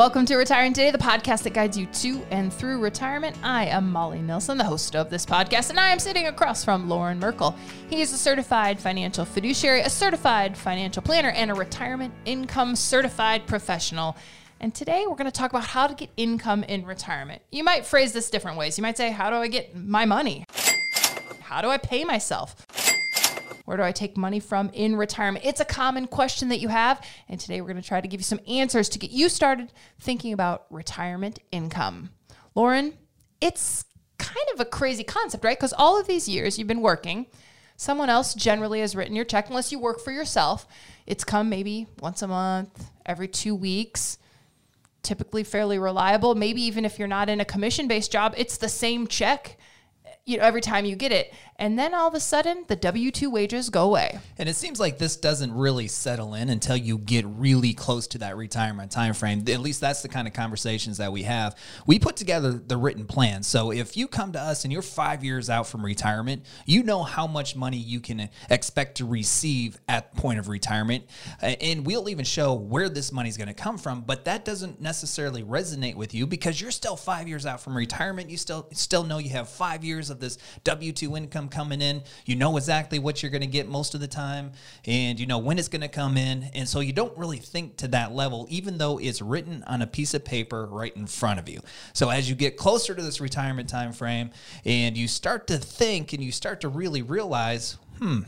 Welcome to Retiring Today, the podcast that guides you to and through retirement. I am Molly Nilsson, the host of this podcast, and I am sitting across from Loren Merkle. He is a certified financial fiduciary, a certified financial planner, and a retirement income certified professional. And today we're going to talk about how to get income in retirement. You might phrase this different ways. You might say, How do I get my money? How do I pay myself? Where do I take money from in retirement? It's a common question that you have. And today we're going to try to give you some answers to get you started thinking about retirement income. Loren, it's kind of a crazy concept, right? Because all of these years you've been working, someone else generally has written your check, unless you work for yourself. It's come maybe once a month, every two weeks typically fairly reliable. Maybe even if you're not in a commission based job, it's the same check you know every time you get it. And then all of a sudden the w2 wages go away. And it seems like this doesn't really settle in until you get really close to that retirement time frame at least that's the kind of conversations that we have. We put together the written plan. So if you come to us and you're five years out from retirement you know how much money you can expect to receive at point of retirement. And we'll even show where this money is going to come from but that doesn't necessarily resonate with you because you're still five years out from retirement. You still still know you have five years of this W 2 income coming in. You know exactly what you're going to get most of the time, and you know when it's going to come in. And so you don't really think to that level, even though it's written on a piece of paper right in front of you. So as you get closer to this retirement time frame and you start to think and you start to really realize, hmm,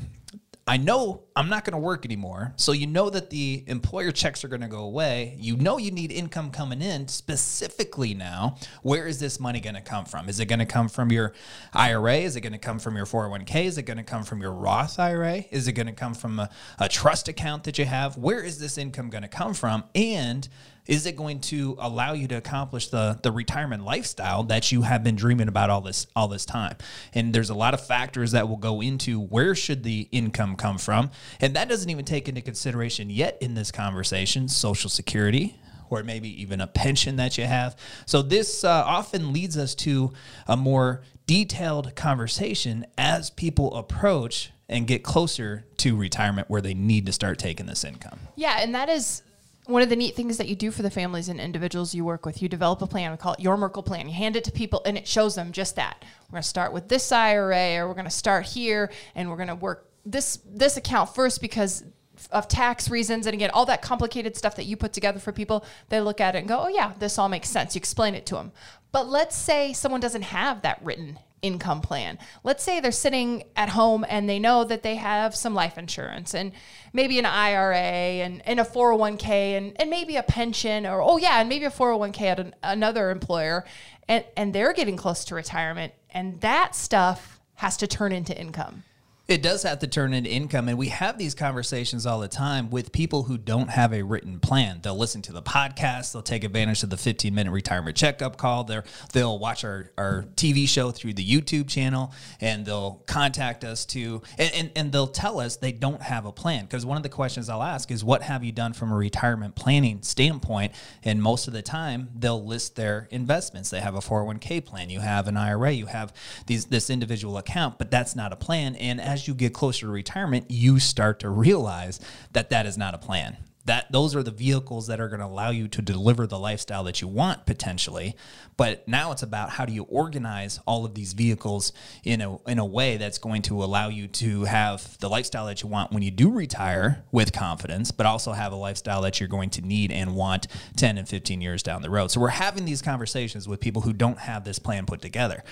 I know I'm not going to work anymore. So you know that the employer checks are going to go away. You know you need income coming in specifically now. Where is this money going to come from? Is it going to come from your IRA? Is it going to come from your 401k? Is it going to come from your Roth IRA? Is it going to come from a, a trust account that you have? Where is this income going to come from? And is it going to allow you to accomplish the the retirement lifestyle that you have been dreaming about all this all this time and there's a lot of factors that will go into where should the income come from and that doesn't even take into consideration yet in this conversation social security or maybe even a pension that you have so this uh, often leads us to a more detailed conversation as people approach and get closer to retirement where they need to start taking this income yeah and that is one of the neat things that you do for the families and individuals you work with, you develop a plan. We call it your Merkle plan. You hand it to people and it shows them just that. We're going to start with this IRA or we're going to start here and we're going to work this this account first because of tax reasons and again all that complicated stuff that you put together for people they look at it and go oh yeah this all makes sense you explain it to them but let's say someone doesn't have that written income plan. Let's say they're sitting at home and they know that they have some life insurance and maybe an IRA and, and a 401k and, and maybe a pension or, oh, yeah, and maybe a 401k at an, another employer. And, and they're getting close to retirement. And that stuff has to turn into income. It does have to turn into income. And we have these conversations all the time with people who don't have a written plan. They'll listen to the podcast, they'll take advantage of the 15 minute retirement checkup call. They're, they'll watch our, our TV show through the YouTube channel and they'll contact us to, and, and, and they'll tell us they don't have a plan. Because one of the questions I'll ask is, What have you done from a retirement planning standpoint? And most of the time, they'll list their investments. They have a 401k plan, you have an IRA, you have these, this individual account, but that's not a plan. And as you get closer to retirement, you start to realize that that is not a plan. That those are the vehicles that are going to allow you to deliver the lifestyle that you want potentially. But now it's about how do you organize all of these vehicles in a in a way that's going to allow you to have the lifestyle that you want when you do retire with confidence, but also have a lifestyle that you're going to need and want 10 and 15 years down the road. So we're having these conversations with people who don't have this plan put together.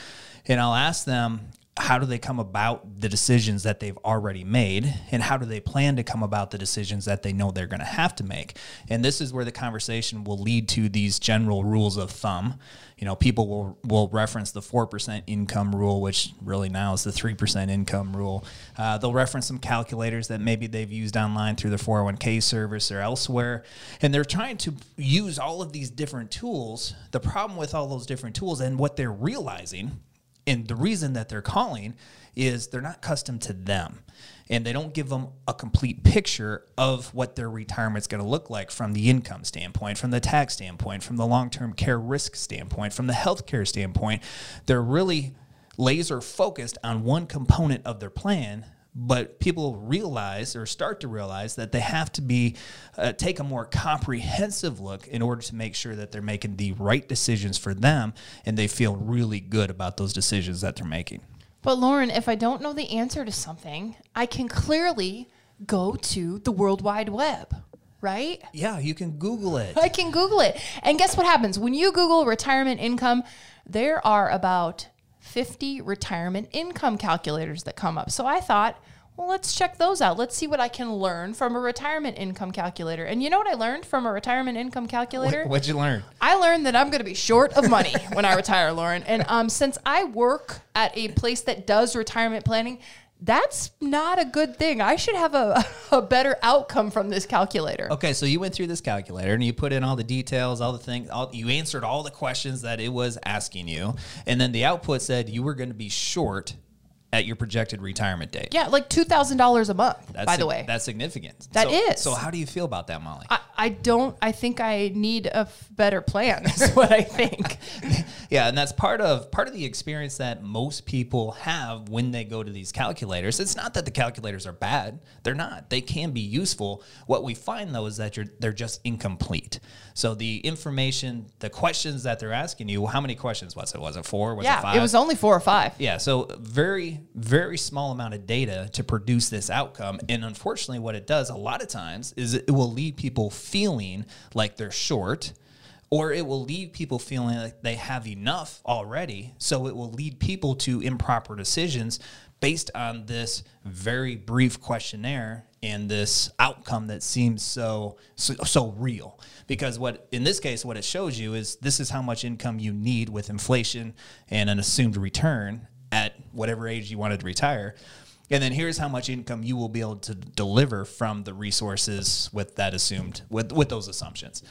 And I'll ask them, how do they come about the decisions that they've already made? And how do they plan to come about the decisions that they know they're going to have to make? And this is where the conversation will lead to these general rules of thumb. You know people will will reference the 4% income rule which really now is the 3% income rule. Uh, they'll reference some calculators that maybe they've used online through the 401k service or elsewhere. And they're trying to use all of these different tools. The problem with all those different tools and what they're realizing and the reason that they're calling is they're not custom to them and they don't give them a complete picture of what their retirement is going to look like from the income standpoint, from the tax standpoint, from the long term care risk standpoint, from the healthcare standpoint. They're really laser focused on one component of their plan but people realize or start to realize that they have to be uh, take a more comprehensive look in order to make sure that they're making the right decisions for them and they feel really good about those decisions that they're making But Loren, if I don't know the answer to something, I can clearly go to the World Wide Web, right? yeah you can google it I can Google it. And guess what happens? When you Google retirement income, there are about 50 retirement income calculators that come up. So I thought, well, let's check those out. Let's see what I can learn from a retirement income calculator. And you know what I learned from a retirement income calculator? what'd you learn I learned that I'm going to be short of money when I retire, Loren. And um, since I work at a place that does retirement planning, that's not a good thing. I should have a, a better outcome from this calculator. Okay, so you went through this calculator and you put in all the details, all the things, all, you answered all the questions that it was asking you, and then the output said you were going to be short at your projected retirement date. Yeah, like $2,000 a month, That's by the way. that's significant. That so, is. So how do you feel about that, Molly? I, I don't, I think I need a f- better plan, is what I think. yeah, and that's part of part of the experience that most people have when they go to these calculators. It's not that the calculators are bad; they're not. They can be useful. What we find though is that you're they're just incomplete. So the information, the questions that they're asking you, how many questions was it? Was it four? Was it yeah, five? it was only four or five. Yeah, so very, very small amount of data to produce this outcome. And unfortunately, what it does a lot of times is it will leave people feeling like they're short, or it will leave people feeling like they have enough already. So it will lead people to improper decisions based on this very brief questionnaire and this outcome that seems so, so so real because what in this case what it shows you is this is how much income you need with inflation and an assumed return at whatever age you wanted to retire. And then here's how much income you will be able to deliver from the resources with that assumed with with those assumptions.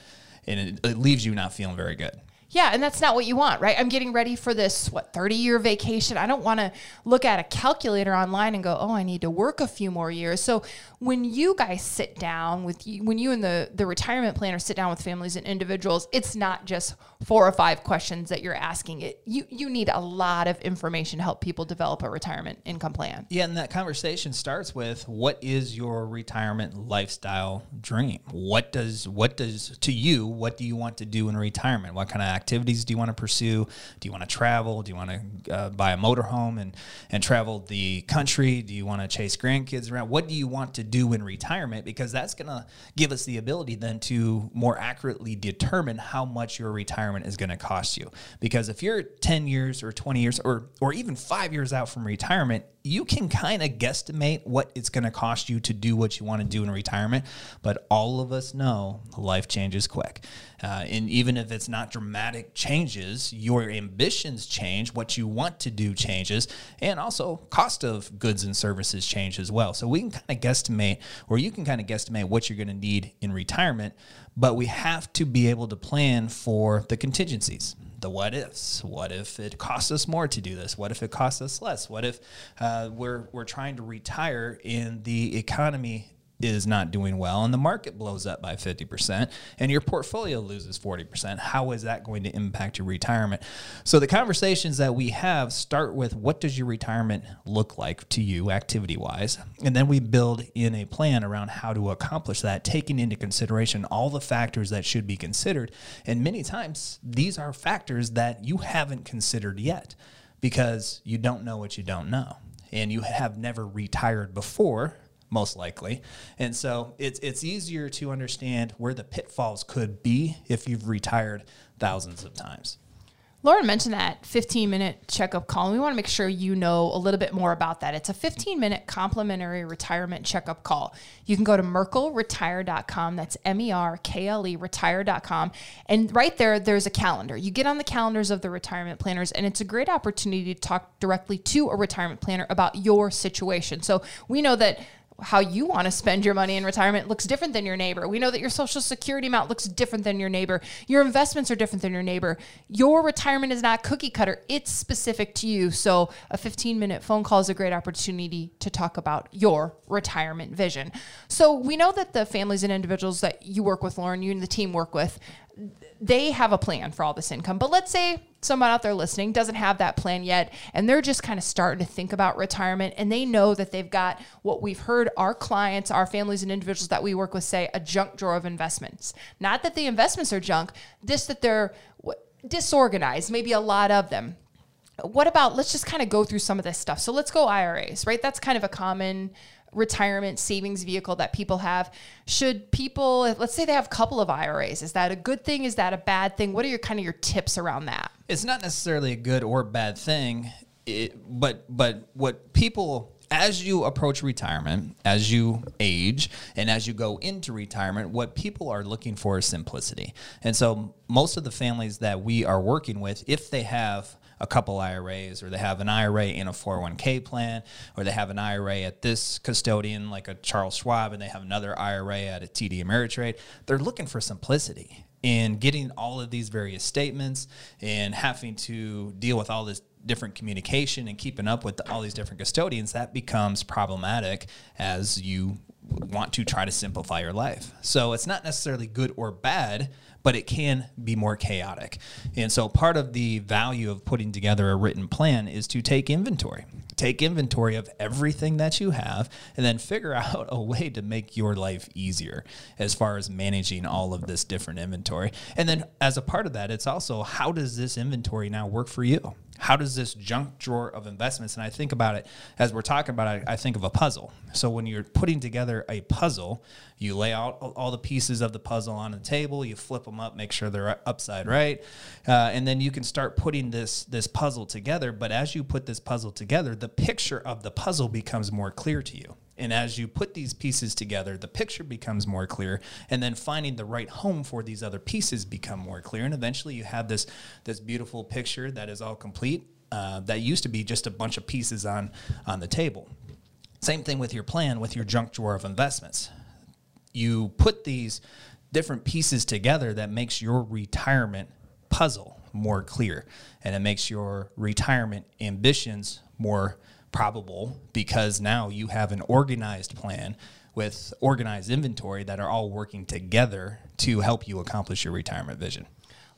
And it, it leaves you not feeling very good Yeah, and that's not what you want, right? I'm getting ready for this what 30 year vacation. I don't want to look at a calculator online and go, "Oh, I need to work a few more years." So, when you guys sit down with you, when you and the the retirement planner sit down with families and individuals, it's not just four or five questions that you're asking. It you you need a lot of information to help people develop a retirement income plan. Yeah, and that conversation starts with what is your retirement lifestyle dream? What does what does to you, what do you want to do in retirement? What kind of activities do you want to pursue? Do you want to travel? Do you want to uh, buy a motorhome and and travel the country? Do you want to chase grandkids around? What do you want to do in retirement because that's going to give us the ability then to more accurately determine how much your retirement is going to cost you. Because if you're 10 years or 20 years or or even 5 years out from retirement, you can kind of guesstimate what it's going to cost you to do what you want to do in retirement. But all of us know life changes quick. Uh, and even if it's not dramatic changes, your ambitions change, what you want to do changes, and also cost of goods and services change as well. So we can kind of guesstimate, or you can kind of guesstimate what you're going to need in retirement, but we have to be able to plan for the contingencies the what ifs. What if it costs us more to do this? What if it costs us less? What if uh, we're we're trying to retire and the economy is not doing well and the market blows up by 50% and your portfolio loses 40%, how is that going to impact your retirement? So the conversations that we have start with what does your retirement look like to you activity wise? And then we build in a plan around how to accomplish that, taking into consideration all the factors that should be considered. And many times these are factors that you haven't considered yet because you don't know what you don't know. And you have never retired before most likely. And so it's it's easier to understand where the pitfalls could be if you've retired thousands of times. Loren mentioned that 15 minute checkup call, and we want to make sure you know a little bit more about that. It's a 15 minute complimentary retirement checkup call. You can go to merkleretire.com. That's M E R K L E retire.com. And right there, there's a calendar. You get on the calendars of the retirement planners, and it's a great opportunity to talk directly to a retirement planner about your situation. So we know that how you want to spend your money in retirement looks different than your neighbor. We know that your social security amount looks different than your neighbor. Your investments are different than your neighbor. Your retirement is not cookie cutter, it's specific to you. So, a 15 minute phone call is a great opportunity to talk about your retirement vision. So, we know that the families and individuals that you work with, Loren, you and the team work with, they have a plan for all this income. But let's say someone out there listening doesn't have that plan yet and they're just kind of starting to think about retirement and they know that they've got what we've heard our clients, our families and individuals that we work with say a junk drawer of investments. Not that the investments are junk, just that they're disorganized, maybe a lot of them. What about let's just kind of go through some of this stuff. So let's go IRAs, right? That's kind of a common retirement savings vehicle that people have. Should people, let's say they have a couple of IRAs, is that a good thing? Is that a bad thing? What are your kind of your tips around that? It's not necessarily a good or bad thing, it, but but what people as you approach retirement, as you age, and as you go into retirement, what people are looking for is simplicity. And so, most of the families that we are working with, if they have a couple IRAs, or they have an IRA in a 401k plan, or they have an IRA at this custodian like a Charles Schwab, and they have another IRA at a TD Ameritrade. They're looking for simplicity in getting all of these various statements and having to deal with all this different communication and keeping up with all these different custodians, that becomes problematic as you want to try to simplify your life. So it's not necessarily good or bad but it can be more chaotic. And so part of the value of putting together a written plan is to take inventory. Take inventory of everything that you have and then figure out a way to make your life easier as far as managing all of this different inventory. And then as a part of that, it's also how does this inventory now work for you? how does this junk drawer of investments and i think about it as we're talking about it i think of a puzzle so when you're putting together a puzzle you lay out all the pieces of the puzzle on the table you flip them up make sure they're upside right uh, and then you can start putting this this puzzle together but as you put this puzzle together the picture of the puzzle becomes more clear to you and as you put these pieces together, the picture becomes more clear. And then finding the right home for these other pieces become more clear. And eventually you have this, this beautiful picture that is all complete. Uh, that used to be just a bunch of pieces on, on the table. Same thing with your plan, with your junk drawer of investments. You put these different pieces together that makes your retirement puzzle more clear and it makes your retirement ambitions more probable because now you have an organized plan with organized inventory that are all working together to help you accomplish your retirement vision.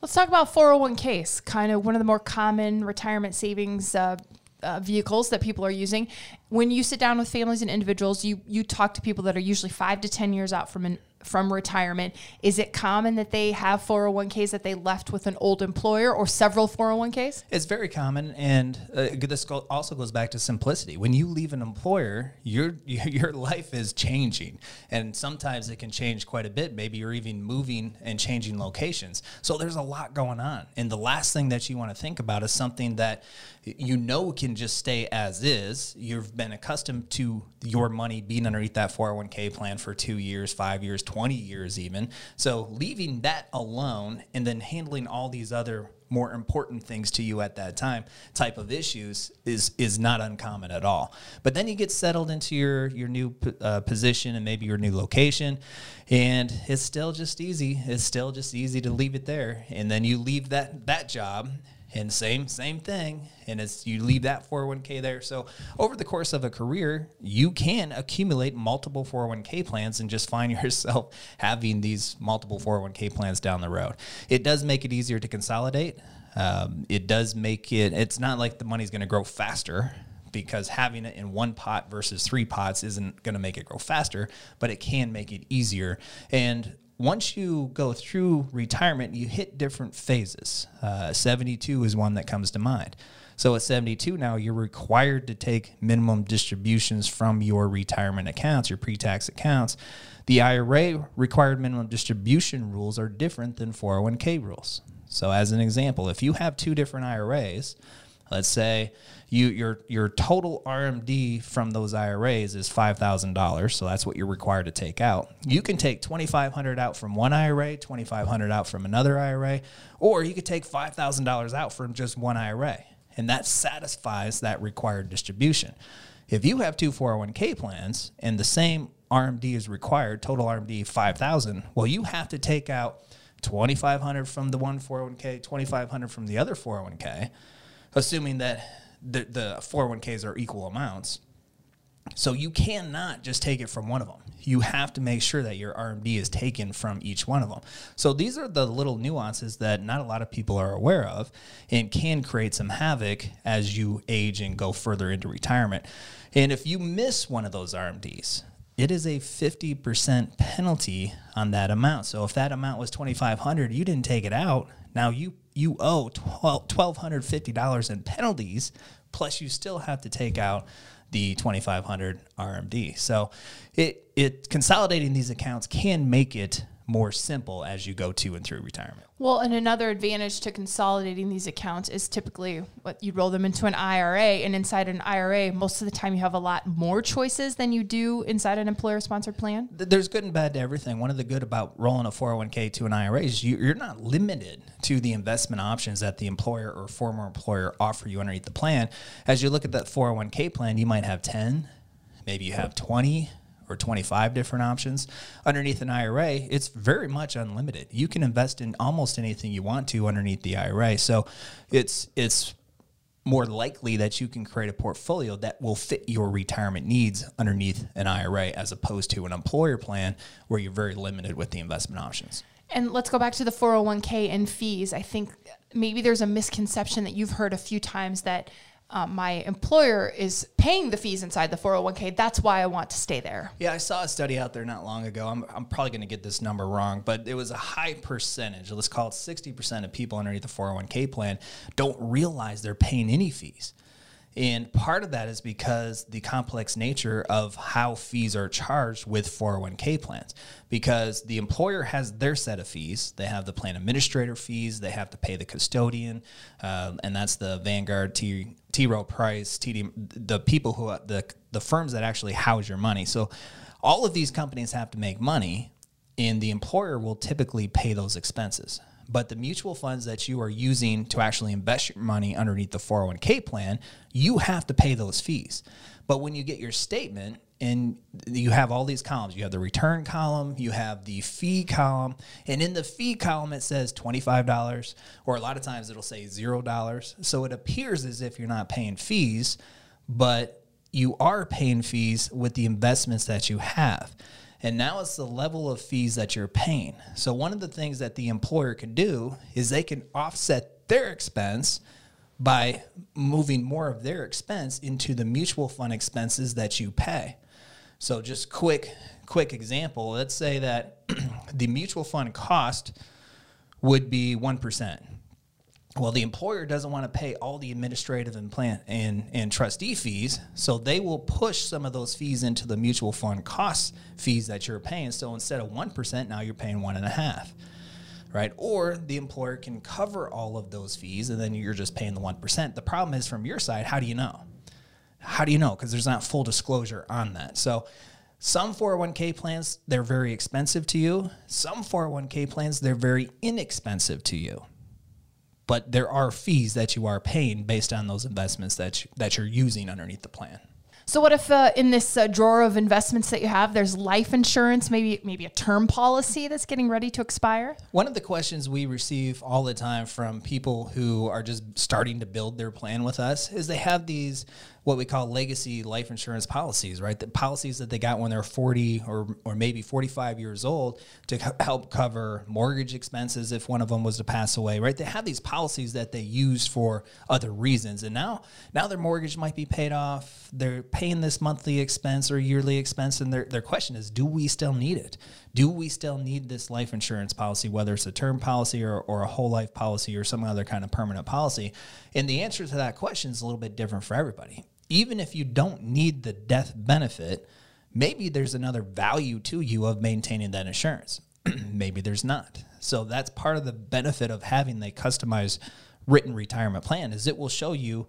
Let's talk about 401ks, kind of one of the more common retirement savings uh, uh, vehicles that people are using. When you sit down with families and individuals, you you talk to people that are usually five to ten years out from an from retirement. Is it common that they have 401ks that they left with an old employer or several 401ks? It's very common, and uh, this also goes back to simplicity. When you leave an employer, your your life is changing, and sometimes it can change quite a bit. Maybe you're even moving and changing locations. So there's a lot going on, and the last thing that you want to think about is something that you know can just stay as is. You've been accustomed to your money being underneath that 401k plan for two years, five years, 20 years, even. So leaving that alone and then handling all these other more important things to you at that time type of issues is is not uncommon at all. But then you get settled into your your new uh, position and maybe your new location and it's still just easy. It's still just easy to leave it there. And then you leave that that job and same same thing. And it's you leave that 401k there. So over the course of a career you can accumulate multiple 401k plans and just find yourself having these multiple 401k plans down the road. It does make it easier to consolidate. Um, it does make it it's not like the money's going to grow faster because having it in one pot versus three pots isn't going to make it grow faster, but it can make it easier. And once you go through retirement, you hit different phases. Uh, 72 is one that comes to mind. So at 72 now, you're required to take minimum distributions from your retirement accounts, your pre tax accounts. The IRA required minimum distribution rules are different than 401k rules. So, as an example, if you have two different IRAs, let's say you your your total RMD from those IRAs is five thousand dollars, so that's what you're required to take out. You can take twenty five hundred out from one IRA, twenty five hundred out from another IRA, or you could take five thousand dollars out from just one IRA, and that satisfies that required distribution. If you have two 401k plans and the same RMD is required, total RMD 5,000, well, you have to take out 2,500 from the one 401k, 2,500 from the other 401k, assuming that the, the 401ks are equal amounts. So you cannot just take it from one of them. You have to make sure that your RMD is taken from each one of them. So these are the little nuances that not a lot of people are aware of and can create some havoc as you age and go further into retirement. And if you miss one of those RMDs, it is a 50% penalty on that amount. So if that amount was 2500, you didn't take it out, now you you owe $1250 in penalties plus you still have to take out the 2500 RMD. So it it consolidating these accounts can make it more simple as you go to and through retirement. Well, and another advantage to consolidating these accounts is typically what you roll them into an IRA, and inside an IRA, most of the time you have a lot more choices than you do inside an employer-sponsored plan. There's good and bad to everything. One of the good about rolling a 401k to an IRA is you, you're not limited to the investment options that the employer or former employer offer you underneath the plan. As you look at that 401k plan, you might have 10, maybe you have 20 or 25 different options. Underneath an IRA, it's very much unlimited. You can invest in almost anything you want to underneath the IRA. So it's it's more likely that you can create a portfolio that will fit your retirement needs underneath an IRA as opposed to an employer plan where you're very limited with the investment options. And let's go back to the 401k and fees. I think maybe there's a misconception that you've heard a few times that um, my employer is paying the fees inside the 401k. That's why I want to stay there. Yeah, I saw a study out there not long ago. I'm, I'm probably going to get this number wrong, but it was a high percentage. Let's call it 60% of people underneath the 401k plan don't realize they're paying any fees. And part of that is because the complex nature of how fees are charged with 401k plans. Because the employer has their set of fees, they have the plan administrator fees, they have to pay the custodian, uh, and that's the Vanguard, T, T. Rowe Price, TD, the people who the the firms that actually house your money. So all of these companies have to make money, and the employer will typically pay those expenses. But the mutual funds that you are using to actually invest your money underneath the 401k plan, you have to pay those fees. But when you get your statement and you have all these columns, you have the return column, you have the fee column, and in the fee column it says $25, or a lot of times it'll say $0. So it appears as if you're not paying fees, but you are paying fees with the investments that you have. And now it's the level of fees that you're paying. So one of the things that the employer can do is they can offset their expense by moving more of their expense into the mutual fund expenses that you pay. So just quick quick example, let's say that the mutual fund cost would be 1% well, the employer doesn't want to pay all the administrative and plan and, and trustee fees, so they will push some of those fees into the mutual fund cost fees that you're paying. So instead of one percent, now you're paying one and a half, right? Or the employer can cover all of those fees, and then you're just paying the one percent. The problem is from your side, how do you know? How do you know? Because there's not full disclosure on that. So some 401k plans they're very expensive to you. Some 401k plans they're very inexpensive to you but there are fees that you are paying based on those investments that you, that you're using underneath the plan. So what if uh, in this uh, drawer of investments that you have, there's life insurance, maybe maybe a term policy that's getting ready to expire? One of the questions we receive all the time from people who are just starting to build their plan with us is they have these what we call legacy life insurance policies, right? The policies that they got when they're 40 or, or maybe 45 years old to help cover mortgage expenses if one of them was to pass away, right? They have these policies that they use for other reasons. And now, now their mortgage might be paid off. They're paying this monthly expense or yearly expense. And their, their question is, do we still need it? Do we still need this life insurance policy, whether it's a term policy or, or a whole life policy or some other kind of permanent policy? And the answer to that question is a little bit different for everybody even if you don't need the death benefit, maybe there's another value to you of maintaining that insurance. maybe there's not. So that's part of the benefit of having the customized written retirement plan is it will show you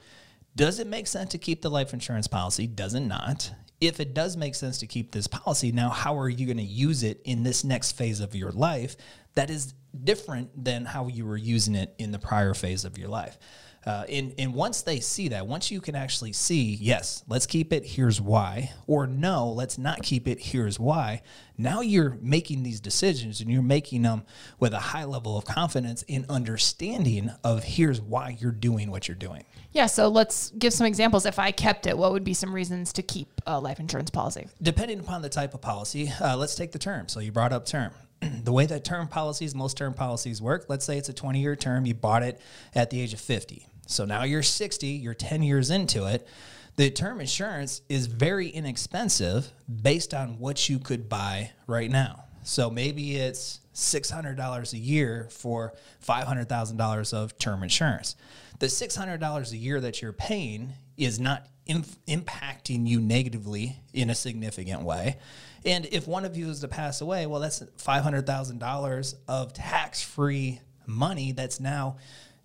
does it make sense to keep the life insurance policy? Does it not? If it does make sense to keep this policy, now how are you going to use it in this next phase of your life that is different than how you were using it in the prior phase of your life? Uh, and, and once they see that, once you can actually see, yes, let's keep it, here's why, or no, let's not keep it, here's why, now you're making these decisions and you're making them with a high level of confidence in understanding of here's why you're doing what you're doing. Yeah, so let's give some examples. If I kept it, what would be some reasons to keep a life insurance policy? Depending upon the type of policy, uh, let's take the term. So you brought up term. the way that term policies, most term policies work, let's say it's a 20 year term, you bought it at the age of 50. So now you're 60, you're 10 years into it. The term insurance is very inexpensive based on what you could buy right now. So maybe it's $600 a year for $500,000 of term insurance. The $600 a year that you're paying is not impacting you negatively in a significant way. And if one of you is to pass away, well, that's $500,000 of tax free money that's now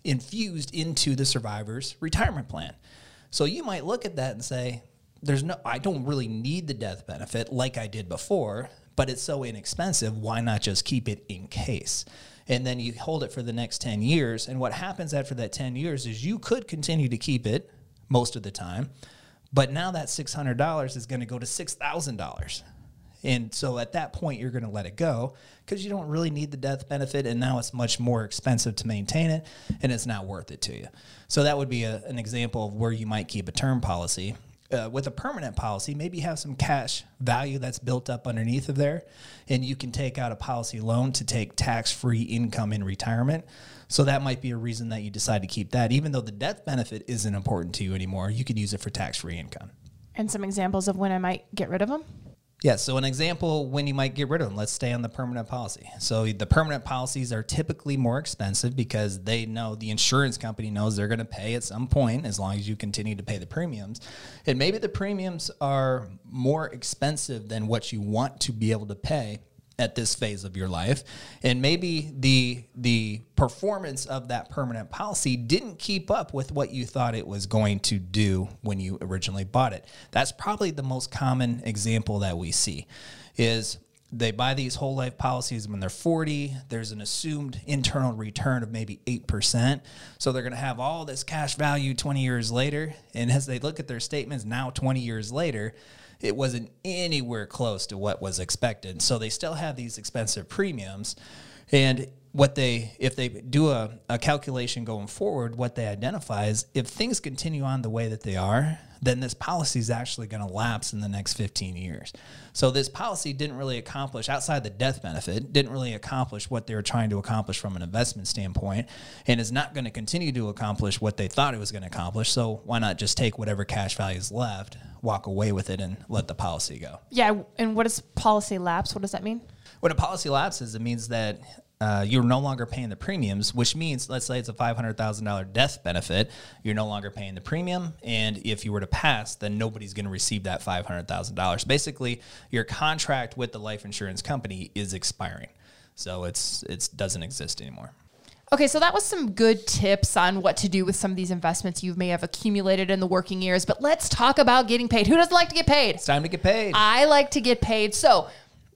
infused into the survivor's retirement plan. So you might look at that and say, there's no, I don't really need the death benefit like I did before, but it's so inexpensive. Why not just keep it in case? And then you hold it for the next 10 years. And what happens after that 10 years is you could continue to keep it most of the time, but now that $600 is going to go to $6,000. And so at that point, you're going to let it go because you don't really need the death benefit. And now it's much more expensive to maintain it and it's not worth it to you. So that would be a, an example of where you might keep a term policy. Uh, with a permanent policy, maybe you have some cash value that's built up underneath of there, and you can take out a policy loan to take tax free income in retirement. So that might be a reason that you decide to keep that. Even though the death benefit isn't important to you anymore, you could use it for tax free income. And some examples of when I might get rid of them? Yeah, so an example when you might get rid of them, let's stay on the permanent policy. So the permanent policies are typically more expensive because they know the insurance company knows they're going to pay at some point as long as you continue to pay the premiums. And maybe the premiums are more expensive than what you want to be able to pay at this phase of your life. And maybe the the performance of that permanent policy didn't keep up with what you thought it was going to do when you originally bought it. That's probably the most common example that we see is they buy these whole life policies when they're 40 there's an assumed internal return of maybe 8% so they're going to have all this cash value 20 years later. And as they look at their statements now 20 years later it wasn't anywhere close to what was expected. So they still have these expensive premiums. And what they, if they do a, a calculation going forward, what they identify is if things continue on the way that they are, then this policy is actually going to lapse in the next 15 years. So this policy didn't really accomplish, outside the death benefit, didn't really accomplish what they were trying to accomplish from an investment standpoint, and is not going to continue to accomplish what they thought it was going to accomplish. So why not just take whatever cash value is left, walk away with it, and let the policy go? Yeah, and what does policy lapse? What does that mean? When a policy lapses, it means that uh, you're no longer paying the premiums, which means, let's say it's a $500,000 death benefit, you're no longer paying the premium. And if you were to pass, then nobody's going to receive that $500,000. Basically, your contract with the life insurance company is expiring. So it's it doesn't exist anymore. Okay, so that was some good tips on what to do with some of these investments you may have accumulated in the working years. But let's talk about getting paid. Who doesn't like to get paid? It's time to get paid. I like to get paid. So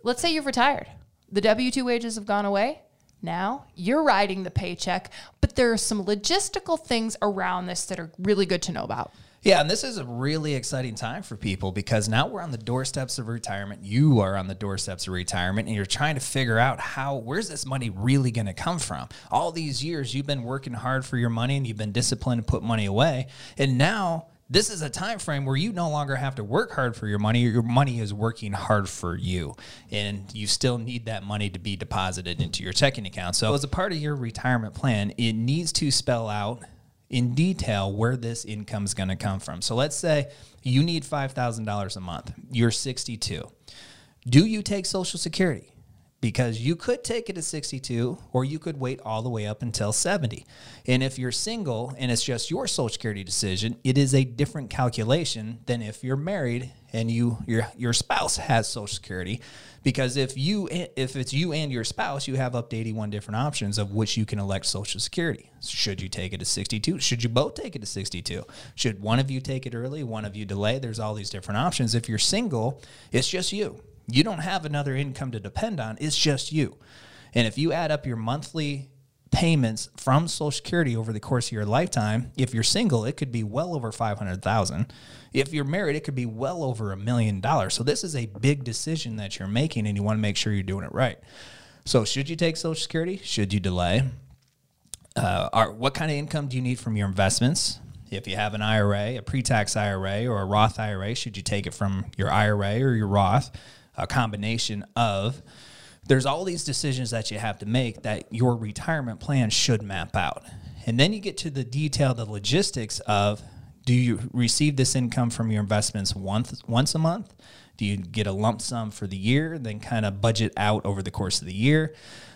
let's say you've retired. The W 2 wages have gone away now. You're writing the paycheck, but there are some logistical things around this that are really good to know about. Yeah, and this is a really exciting time for people because now we're on the doorsteps of retirement. You are on the doorsteps of retirement and you're trying to figure out how where's this money really going to come from? All these years you've been working hard for your money and you've been disciplined to put money away. And now this is a time frame where you no longer have to work hard for your money. Your money is working hard for you and you still need that money to be deposited into your checking account. So as a part of your retirement plan it needs to spell out in detail where this income is going to come from. So let's say you need $5000 a month. You're 62 do you take social security because you could take it to 62 or you could wait all the way up until 70. And if you're single and it's just your social security decision, it is a different calculation than if you're married and you your your spouse has social security because if you if it's you and your spouse, you have up to 81 different options of which you can elect social security. Should you take it to 62? Should you both take it to 62? Should one of you take it early, one of you delay? There's all these different options. If you're single, it's just you you don't have another income to depend on. It's just you. And if you add up your monthly payments from Social Security over the course of your lifetime. If you're single, it could be well over 500,000. If you're married, it could be well over a million dollars. So this is a big decision that you're making and you want to make sure you're doing it right. So should you take Social Security? Should you delay? Uh, are, what kind of income do you need from your investments? If you have an IRA, a pre-tax IRA, or a Roth IRA, should you take it from your IRA or your Roth? A combination of. There's all these decisions that you have to make that your retirement plan should map out. And then you get to the detail, the logistics of do you receive this income from your investments once once a month? Do you get a lump sum for the year, then kind of budget out over the course of the year?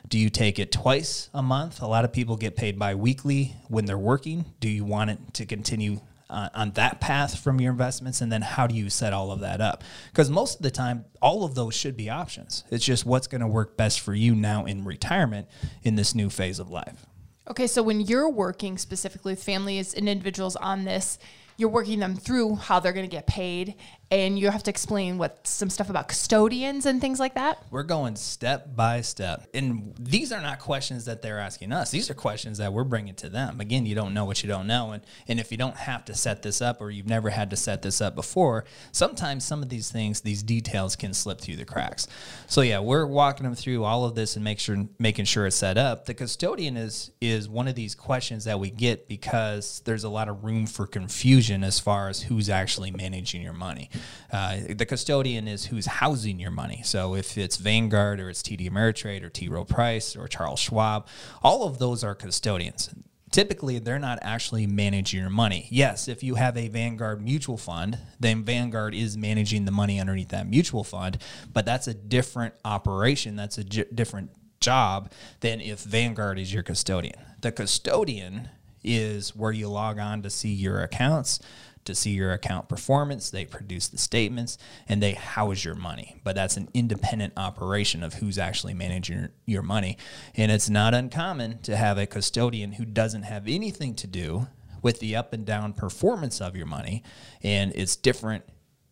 Do you take it twice a month? A lot of people get paid bi-weekly when they're working. Do you want it to continue uh, on that path from your investments? And then how do you set all of that up? Because most of the time all of those should be options. It's just what's going to work best for you now in retirement in this new phase of life. Okay, so when you're working specifically with families and individuals on this, you're working them through how they're going to get paid and you have to explain what some stuff about custodians and things like that. We're going step by step. And these are not questions that they're asking us. These are questions that we're bringing to them. Again, you don't know what you don't know. And, and if you don't have to set this up or you've never had to set this up before, sometimes some of these things, these details can slip through the cracks. So yeah, we're walking them through all of this and make sure making sure it's set up. The custodian is is one of these questions that we get because there's a lot of room for confusion as far as who's actually managing your money. Uh, the custodian is who's housing your money. So if it's Vanguard or it's TD Ameritrade or T. Rowe Price or Charles Schwab, all of those are custodians. Typically, they're not actually managing your money. Yes, if you have a Vanguard mutual fund, then Vanguard is managing the money underneath that mutual fund, but that's a different operation. That's a j- different job than if Vanguard is your custodian. The custodian is where you log on to see your accounts to see your account performance. They produce the statements and they house your money. But that's an independent operation of who's actually managing your, money. And it's not uncommon to have a custodian who doesn't have anything to do with the up and down performance of your money. And it's different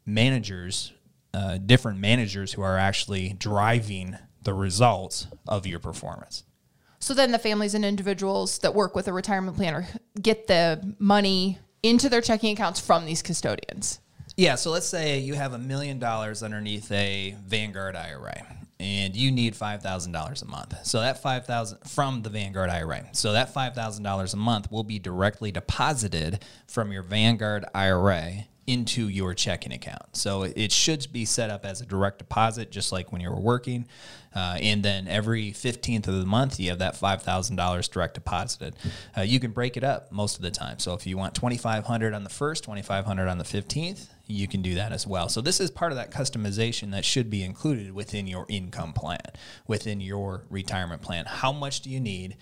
managers, uh, different managers who are actually driving the results of your performance. So then the families and individuals that work with a retirement planner get the money into their checking accounts from these custodians. Yeah, so let's say you have a million dollars underneath a Vanguard IRA and you need $5,000 a month. So that 5,000 from the Vanguard IRA. So that $5,000 a month will be directly deposited from your Vanguard IRA into your checking account. So it should be set up as a direct deposit, just like when you were working. Uh, and then every 15th of the month, you have that $5,000 direct deposited. Uh, you can break it up most of the time. So if you want 2500 on the first, 2500 on the 15th, you can do that as well. So this is part of that customization that should be included within your income plan, within your retirement plan. How much do you need?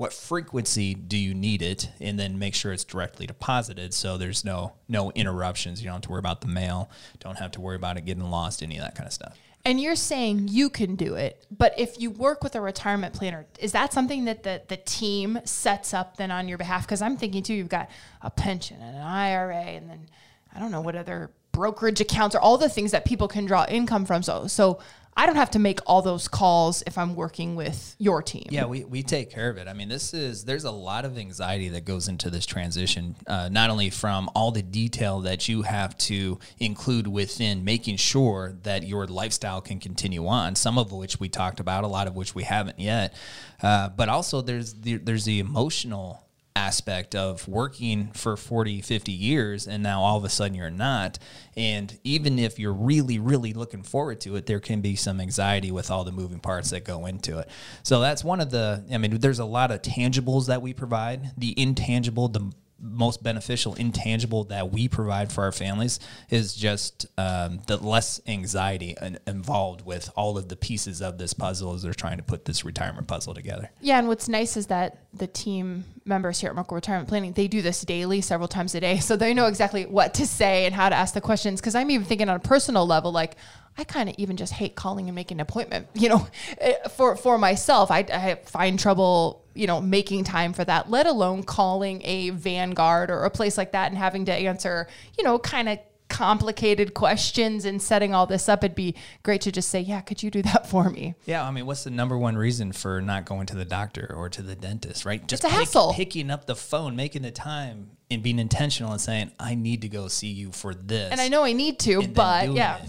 What frequency do you need it and then make sure it's directly deposited so there's no no interruptions. You don't have to worry about the mail. Don't have to worry about it getting lost any of that kind of stuff. And you're saying you can do it but if you work with a retirement planner is that something that the, the team sets up then on your behalf? Because i'm thinking too you've got a pension and an ira and then i don't know what other brokerage accounts or all the things that people can draw income from. So so I don't have to make all those calls if I'm working with your team. Yeah, we, we take care of it. I mean, this is there's a lot of anxiety that goes into this transition, uh, not only from all the detail that you have to include within making sure that your lifestyle can continue on, some of which we talked about, a lot of which we haven't yet, uh, but also there's the, there's the emotional aspect of working for 40 50 years and now all of a sudden you're not. And even if you're really really looking forward to it there can be some anxiety with all the moving parts that go into it. So that's one of the i mean there's a lot of tangibles that we provide. The intangible the most beneficial intangible that we provide for our families is just um, the less anxiety involved with all of the pieces of this puzzle as they're trying to put this retirement puzzle together. Yeah, and what's nice is that the team members here at Merkle Retirement Planning they do this daily, several times a day, so they know exactly what to say and how to ask the questions. Because I'm even thinking on a personal level, like I kind of even just hate calling and making an appointment. You know, eh, for for myself, I, I find trouble, you know, making time for that. Let alone calling a Vanguard or a place like that and having to answer, you know, kind of complicated questions and setting all this up. It'd be great to just say, yeah, could you do that for me? Yeah, I mean, what's the number one reason for not going to the doctor or to the dentist, right? Just it's a hassle. picking up the phone, making the time, and being intentional and saying, I need to go see you for this. And I know I need to, but yeah.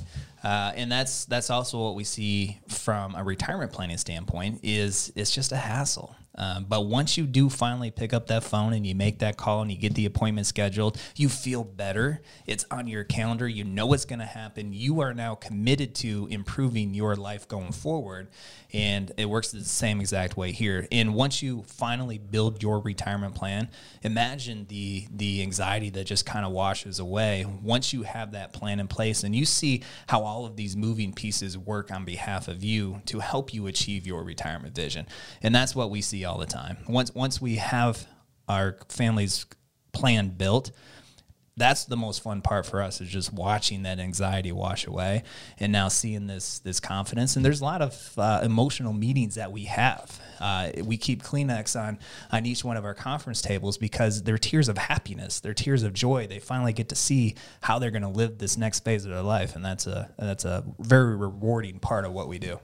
Uh, and that's that's also what we see from a retirement planning standpoint is it's just a hassle. Um, but once you do finally pick up that phone and you make that call and you get the appointment scheduled, you feel better. It's on your calendar. You know what's going to happen. You are now committed to improving your life going forward. And it works the same exact way here. And once you finally build your retirement plan, imagine the the anxiety that just kind of washes away once you have that plan in place and you see how all of these moving pieces work on behalf of you to help you achieve your retirement vision. And that's what we see all the time. Once once we have our family's plan built, that's the most fun part for us is just watching that anxiety wash away and now seeing this this confidence. And there's a lot of uh, emotional meetings that we have. Uh, we keep kleenex on on each one of our conference tables because they're tears of happiness. They're tears of joy. They finally get to see how they're going to live this next phase of their life. And that's a that's a very rewarding part of what we do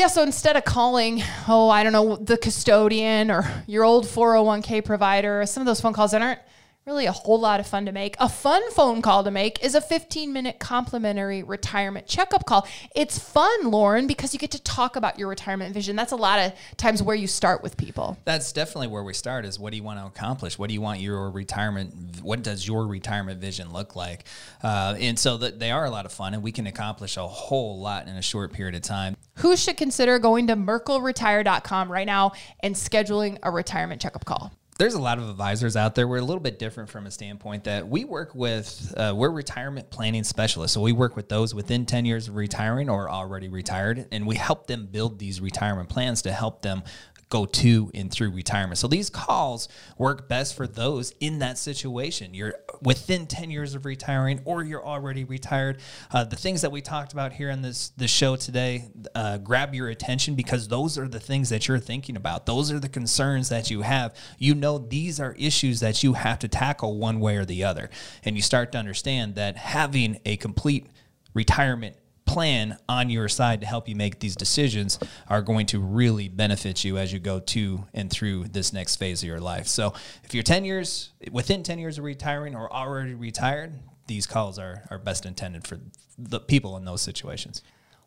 yeah, so instead of calling, oh, I don't know, the custodian or your old 401k provider, some of those phone calls that aren't really a whole lot of fun to make. A fun phone call to make is a 15 minute complimentary retirement checkup call. It's fun, Loren, because you get to talk about your retirement vision. That's a lot of times where you start with people. That's definitely where we start is what do you want to accomplish? What do you want your retirement, what does your retirement vision look like? Uh, and so that they are a lot of fun and we can accomplish a whole lot in a short period of time. Who should consider going to merkleretire.com right now and scheduling a retirement checkup call? There's a lot of advisors out there. We're a little bit different from a standpoint that we work with, uh, we're retirement planning specialists. So we work with those within 10 years of retiring or already retired, and we help them build these retirement plans to help them go to and through retirement. So these calls work best for those in that situation. You're within 10 years of retiring or you're already retired. Uh, the things that we talked about here on this, this show today uh, grab your attention because those are the things that you're thinking about. Those are the concerns that you have. You know, these are issues that you have to tackle one way or the other. And you start to understand that having a complete retirement plan on your side to help you make these decisions are going to really benefit you as you go to and through this next phase of your life. So if you're 10 years, within 10 years of retiring or already retired, these calls are, are best intended for the people in those situations.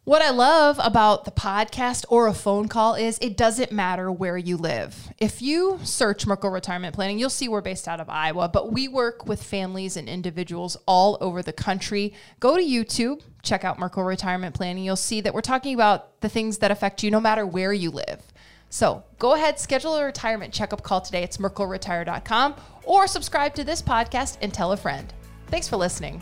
What I love about the podcast or a phone call is it doesn't matter where you live. If you search Merkle Retirement Planning, you'll see we're based out of Iowa, but we work with families and individuals all over the country. Go to YouTube, check out Merkle Retirement Planning. You'll see that we're talking about the things that affect you no matter where you live. So go ahead, schedule a retirement checkup call today. It's merkleretire.com or subscribe to this podcast and tell a friend. Thanks for listening.